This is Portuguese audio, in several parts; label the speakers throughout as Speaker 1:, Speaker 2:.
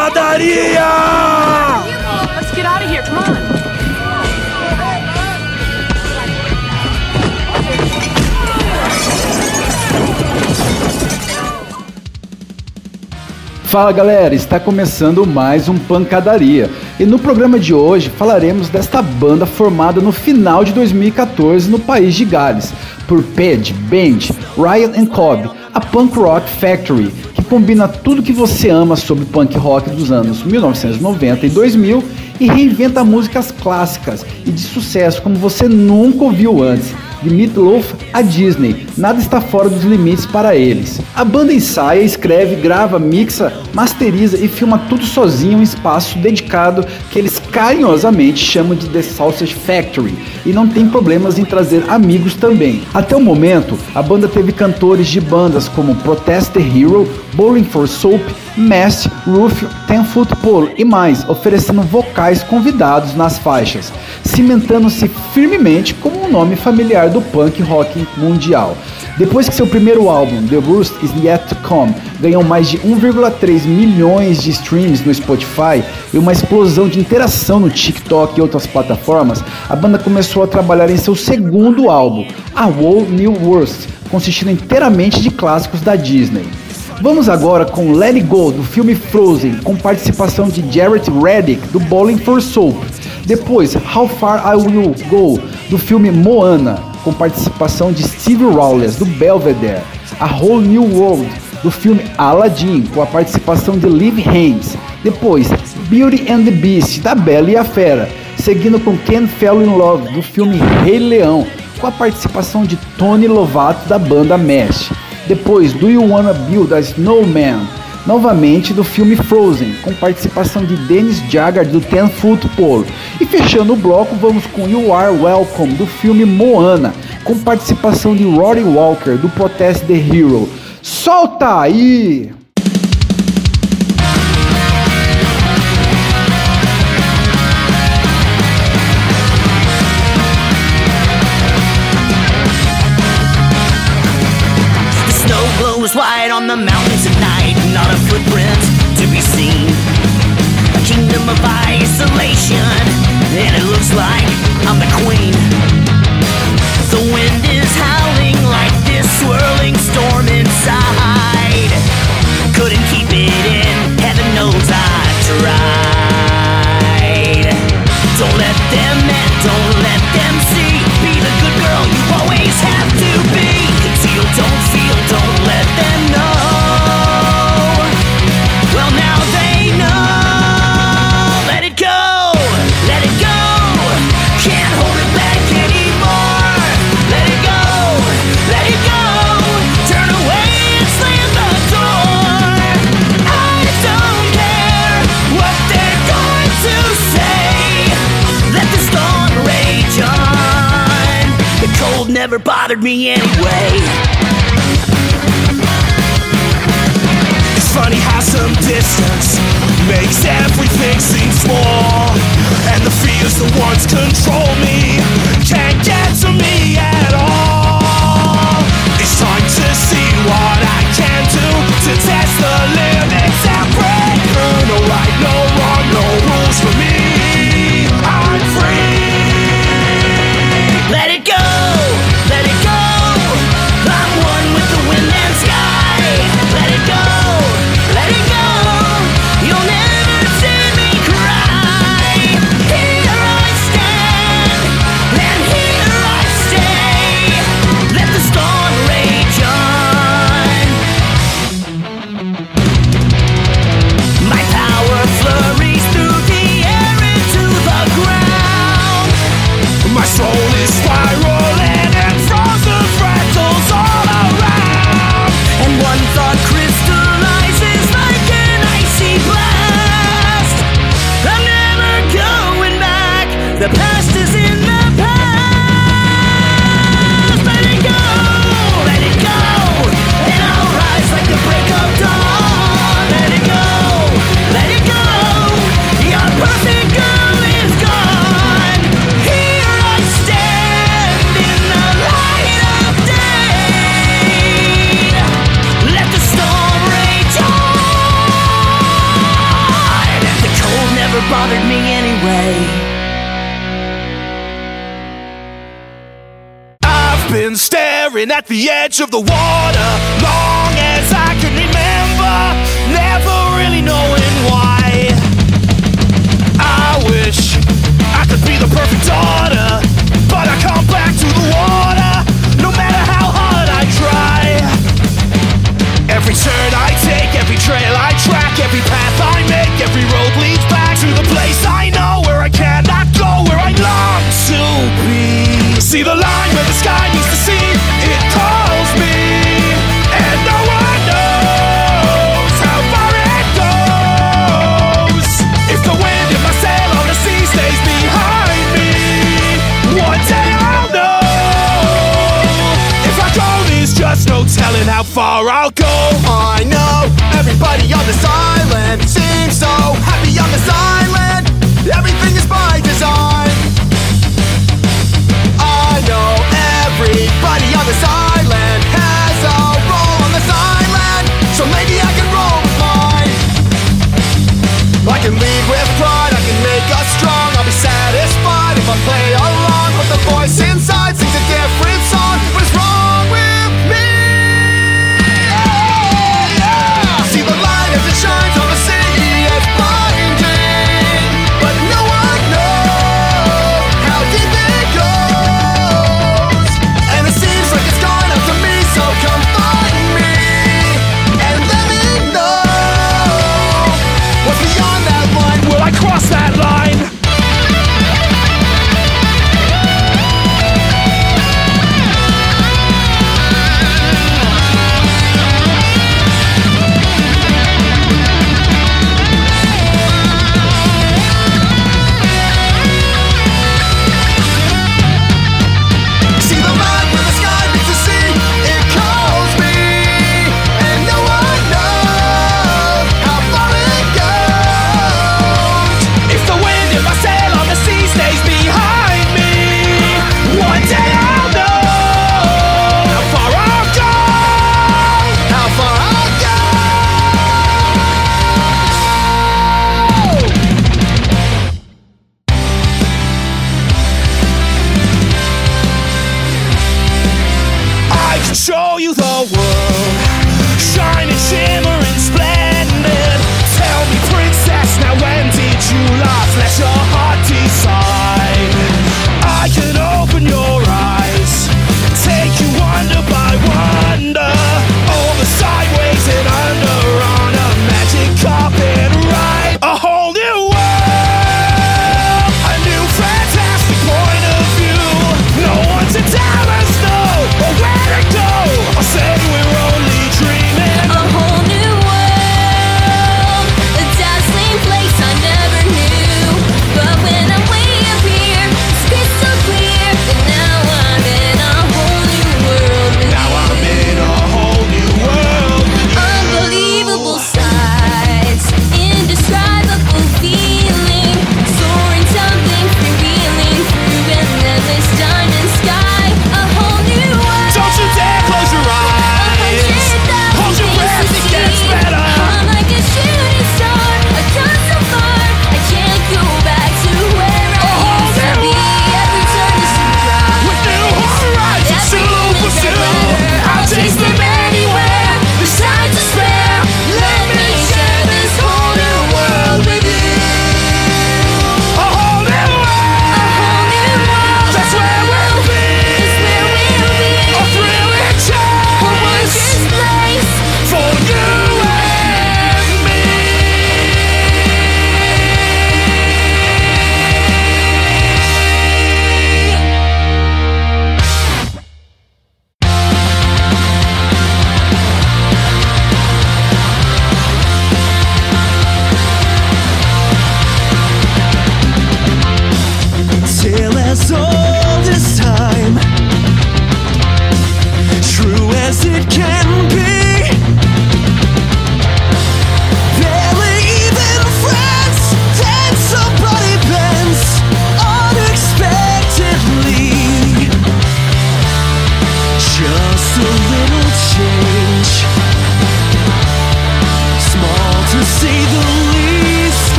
Speaker 1: pancadaria!
Speaker 2: Let's get out of here. Come on.
Speaker 3: Fala galera, está começando mais um Pancadaria. E no programa de hoje falaremos desta banda formada no final de 2014 no país de Gales, por Ped, Band, Ryan and Cobb, a Punk Rock Factory, que combina tudo que você ama sobre punk rock dos anos 1990 e 2000 e reinventa músicas clássicas e de sucesso como você nunca ouviu antes de Meatloaf a Disney. Nada está fora dos limites para eles. A banda ensaia, escreve, grava, mixa, masteriza e filma tudo sozinho em um espaço dedicado que eles carinhosamente chamam de The Sausage Factory e não tem problemas em trazer amigos também. Até o momento, a banda teve cantores de bandas como Protest the Hero, Bowling for Soap, Mast, Roof, Ten Foot Pole e mais, oferecendo vocais convidados nas faixas, cimentando-se firmemente como um nome familiar do punk rock mundial. Depois que seu primeiro álbum, The Roost Is Yet to Come, ganhou mais de 1,3 milhões de streams no Spotify e uma explosão de interação no TikTok e outras plataformas, a banda começou a trabalhar em seu segundo álbum, A Whole New World, consistindo inteiramente de clássicos da Disney. Vamos agora com Let It Go, do filme Frozen, com participação de Jared Reddick, do Bowling for Soap. Depois, How Far I Will Go, do filme Moana, com participação de Steve Rawless, do Belvedere. A Whole New World, do filme Aladdin, com a participação de Liv Haynes. Depois, Beauty and the Beast, da Bela e a Fera, seguindo com Ken Fell in Love, do filme Rei Leão, com a participação de Tony Lovato, da banda Mesh. Depois, Do You Wanna Build a Snowman, novamente do filme Frozen, com participação de Dennis Jagger do Ten Foot Pole. E fechando o bloco, vamos com You Are Welcome do filme Moana, com participação de Rory Walker do Protest the Hero. Solta aí!
Speaker 4: White on the mountains at night, not a footprint to be seen. A kingdom of isolation, and it looks like I'm the queen. The wind is howling like this swirling storm inside. Couldn't keep it in, heaven knows I tried. Don't let them in, don't let them see. Never bothered me anyway.
Speaker 1: It's funny how some distance makes everything seem small. And the fears the ones control me can't get to me at all. It's time to see what I can do to test the limits
Speaker 4: the
Speaker 1: edge of the water. Go.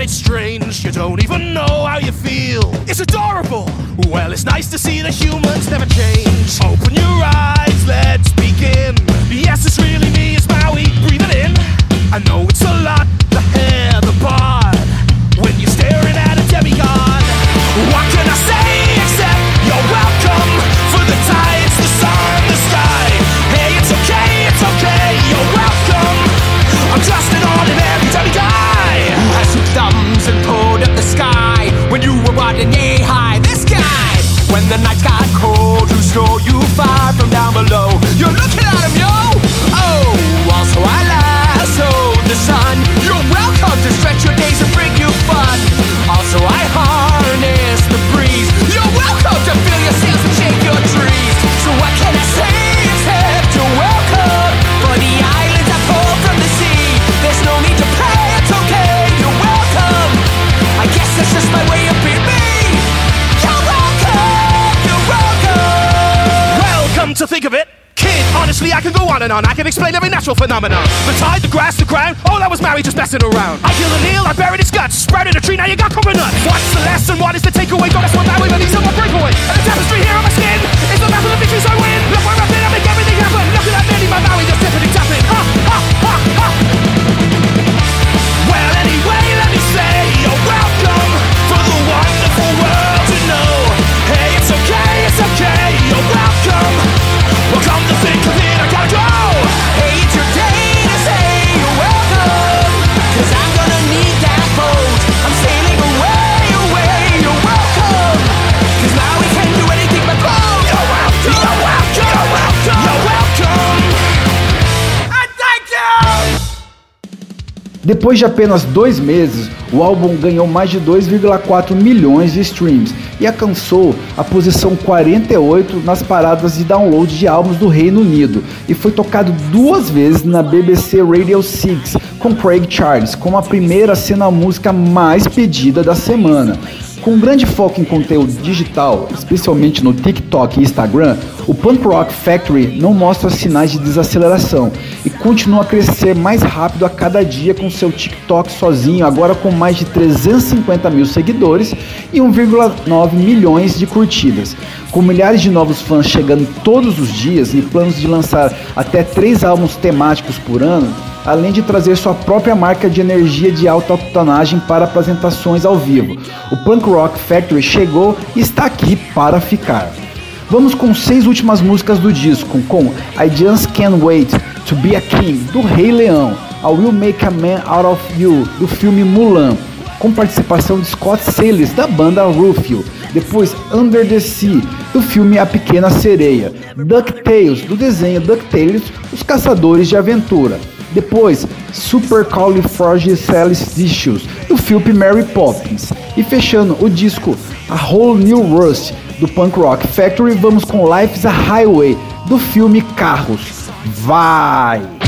Speaker 1: and
Speaker 5: it's
Speaker 1: strange. You don't even know how you feel. It's adorable. Well, it's nice to see the humans never change. Open your eyes.
Speaker 4: to
Speaker 1: think of it, kid, honestly, I can go on and on. I can explain every natural phenomenon. The tide, the grass, the ground, all that was Mary just messing around. I killed an eel, I buried its guts, sprouted a tree, now you got coconut. What's the lesson? What is the takeaway? Got us one that way, but these are my breakaway. And the tapestry here on my skin is the map of the victories I win. Look where I've been, I make everything happen. Look at that many, my Mary just tipping and tapping. Ha, ha, ha, ha.
Speaker 4: Sing, sing.
Speaker 3: Depois de apenas dois meses, o álbum ganhou mais de 2,4 milhões de streams e alcançou a posição 48 nas paradas de download de álbuns do Reino Unido e foi tocado duas vezes na BBC Radio 6 com Craig Charles como a primeira ser a música mais pedida da semana. Com um grande foco em conteúdo digital, especialmente no TikTok e Instagram, o Punk Rock Factory não mostra sinais de desaceleração e continua a crescer mais rápido a cada dia com seu TikTok sozinho, agora com mais de 350 mil seguidores e 1,9 milhões de curtidas. Com milhares de novos fãs chegando todos os dias e planos de lançar até três álbuns temáticos por ano, além de trazer sua própria marca de energia de alta octanagem para apresentações ao vivo. O Punk Rock Factory chegou e está aqui para ficar. Vamos com seis últimas músicas do disco, com I Just Can't Wait to Be a King, do Rei Leão, I Will Make a Man Out of You, do filme Mulan, com participação de Scott Sayles, da banda Rufio. Depois, Under the Sea, do filme A Pequena Sereia. DuckTales, do desenho DuckTales, Os Caçadores de Aventura. Depois, Supercalifragilisticexpialidocious, do filme Mary Poppins. E fechando o disco A Whole New Rust, do Punk Rock Factory, vamos com Life's a Highway, do filme Carros. Vai!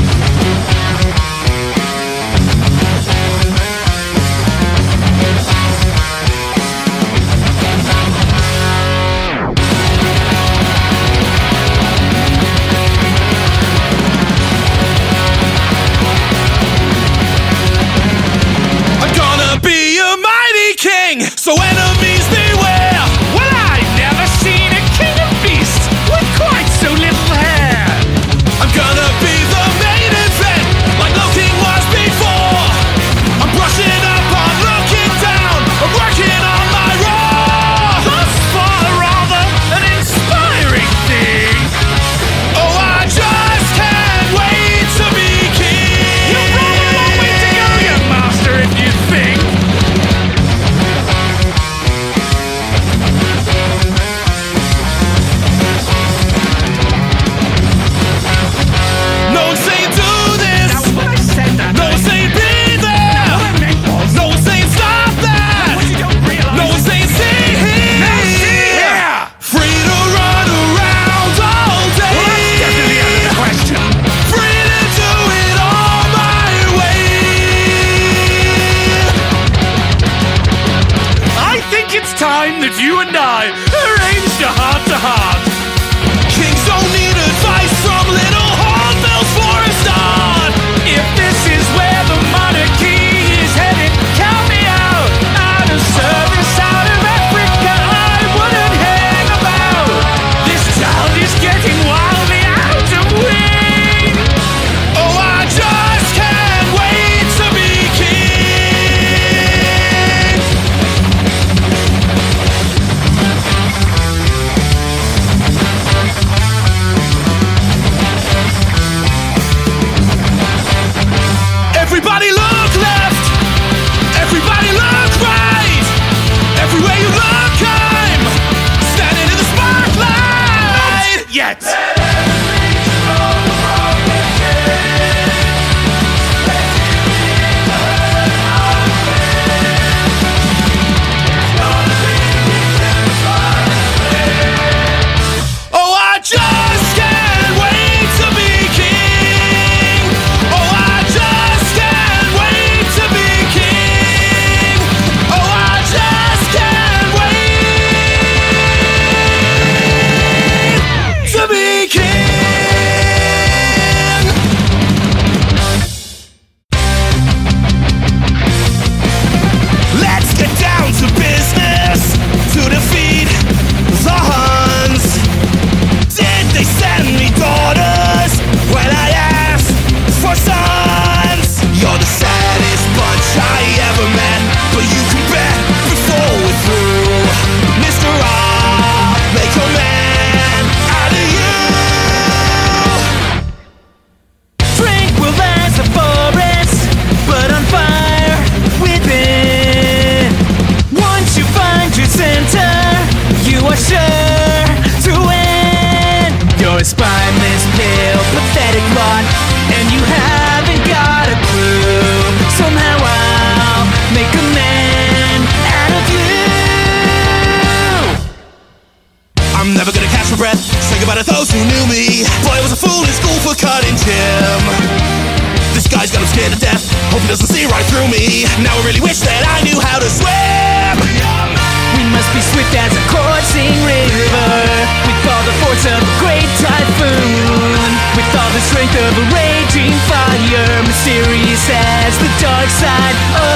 Speaker 4: Strength of a raging fire. Mysterious as the dark side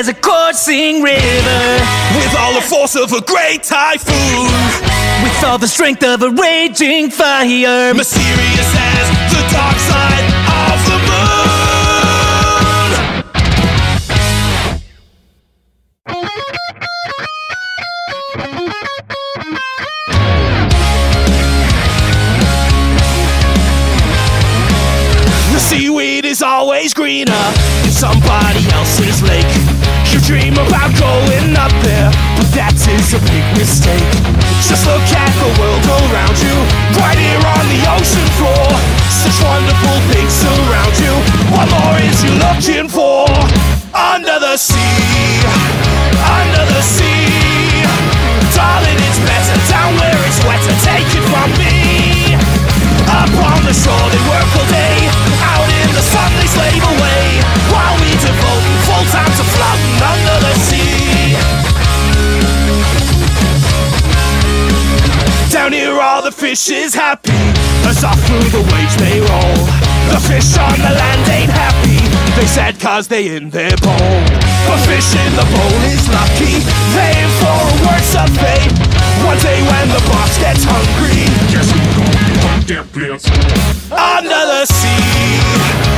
Speaker 1: as a coursing river With all the force of a great typhoon, With all the strength of a raging fire mysterious as the dark side of the moon. The seaweed is always greener in somebody else's lake. Dream about going up there, but that is a big mistake. Just look at the world around you, right here on the ocean floor. Such wonderful things surround you. What more is you looking for? Under the sea, under the sea. Darling, it's better down where it's wetter. Take it from me. Up on the shore they work all day the fish is happy. As off through the waves they roll The fish on the land ain't happy. They sad cause they in their bowl. But fish in the bowl is lucky. They in for a worse of fate. One day when the boss gets hungry. Guess who's gonna be on their Under the sea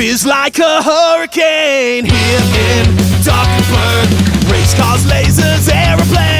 Speaker 1: is like a hurricane here in Duckburg. Race cars, lasers, aeroplanes.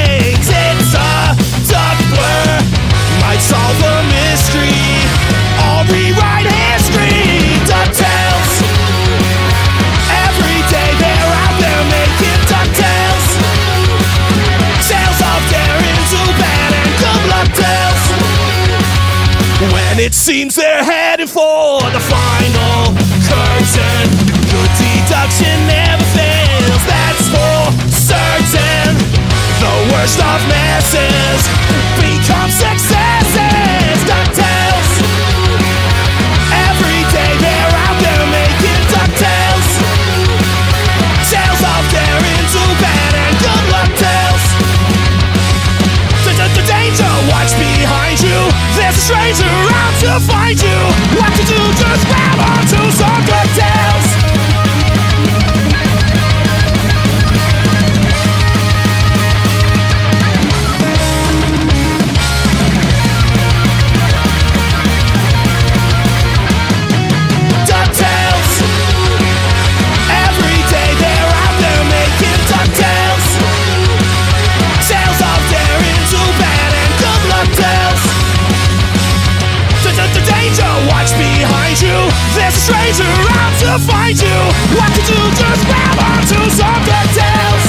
Speaker 1: worst of messes become successes. DuckTales. Every day they're out there making DuckTales. Tales of their into bad and good luck tales. The, the, the danger watch behind you. There's a stranger out to
Speaker 6: find you. What to do? Just grab onto some good. stranger out to find you. What to do, just grab onto something
Speaker 1: else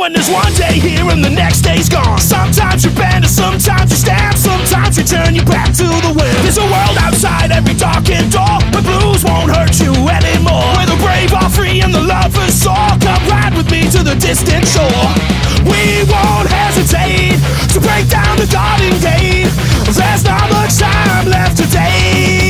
Speaker 1: knowing there's
Speaker 6: one day here and the next day's gone. Sometimes you bend and sometimes you stand, sometimes you turn your back to the wind. There's a world outside every darkened door, but blues won't hurt you anymore. Where the brave are free and the lovers soar, come ride with me to the distant shore. We won't hesitate to break down the garden gate. There's not much time left today.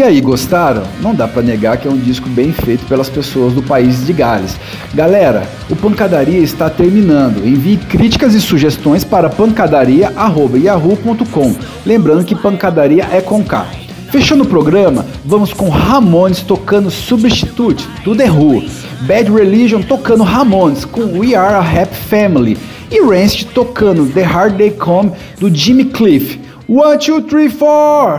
Speaker 4: E aí, gostaram? Não dá para negar que é um disco bem feito pelas pessoas do país de Gales. Galera, o Pancadaria está terminando. Envie críticas e sugestões para pancadaria@yahoo.com. Lembrando que pancadaria é com K. Fechando o programa, vamos com Ramones tocando Substitute, do The Who, Bad Religion tocando Ramones com We Are a Happy Family e Rancid tocando The Hard Day Come do Jimmy Cliff. One, two, three, four!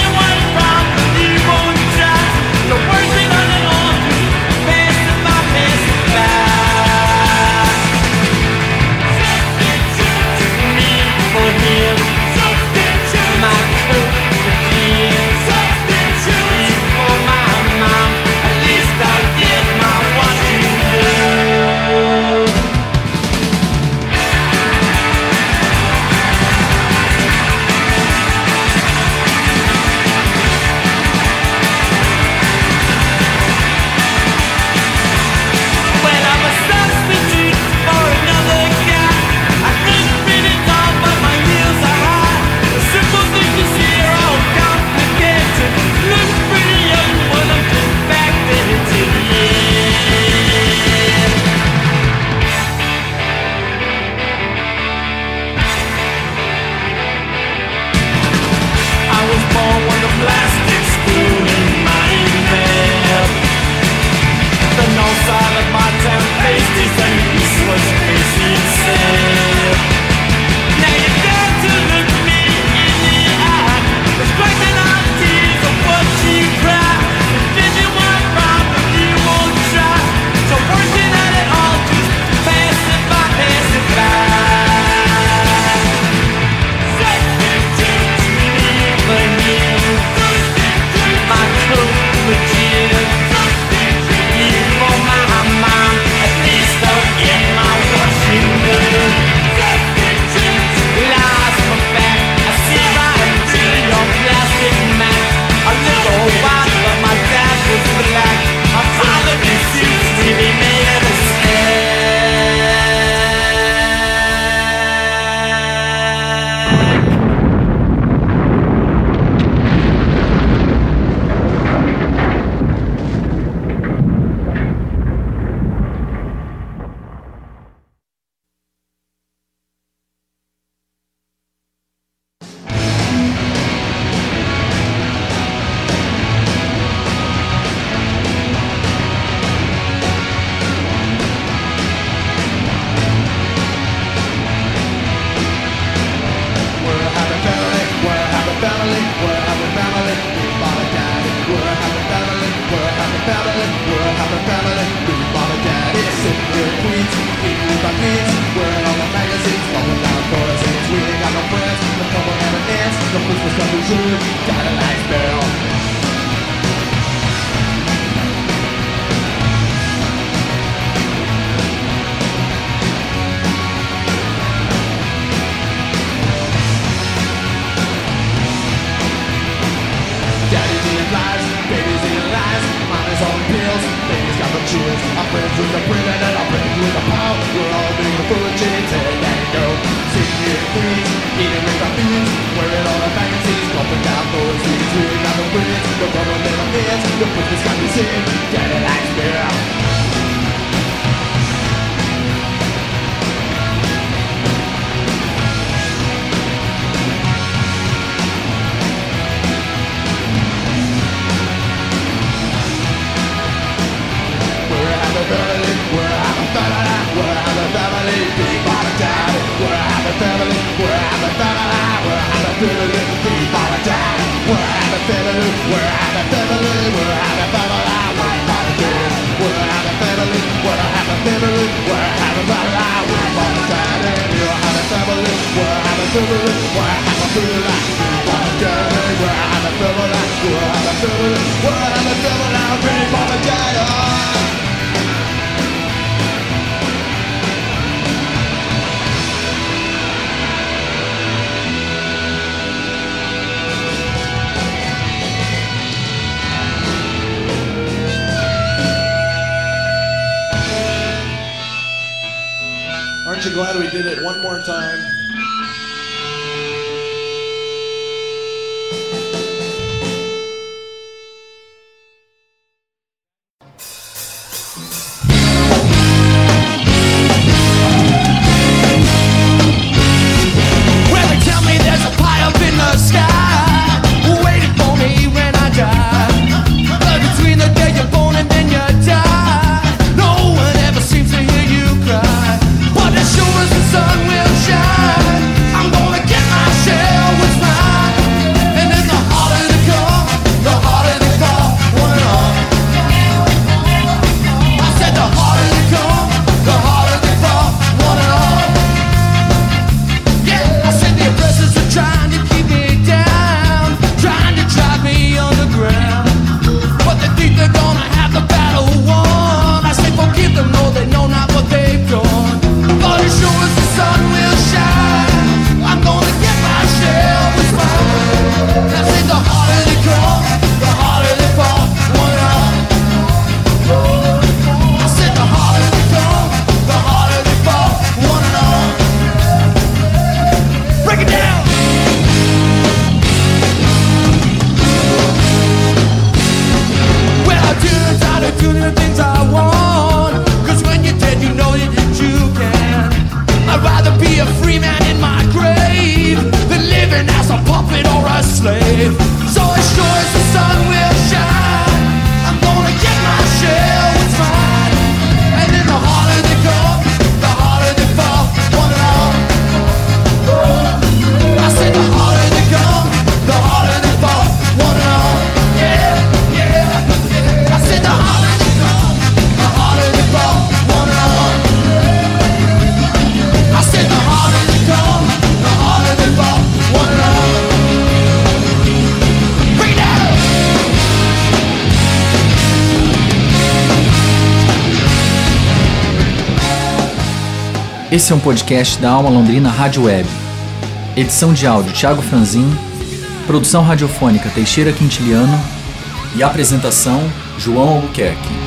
Speaker 6: Actually, glad we did it one more time?
Speaker 7: Esse é um podcast da Alma Londrina Rádio Web. Edição de áudio Thiago Franzin, produção radiofônica Teixeira Quintiliano e apresentação João Albuquerque.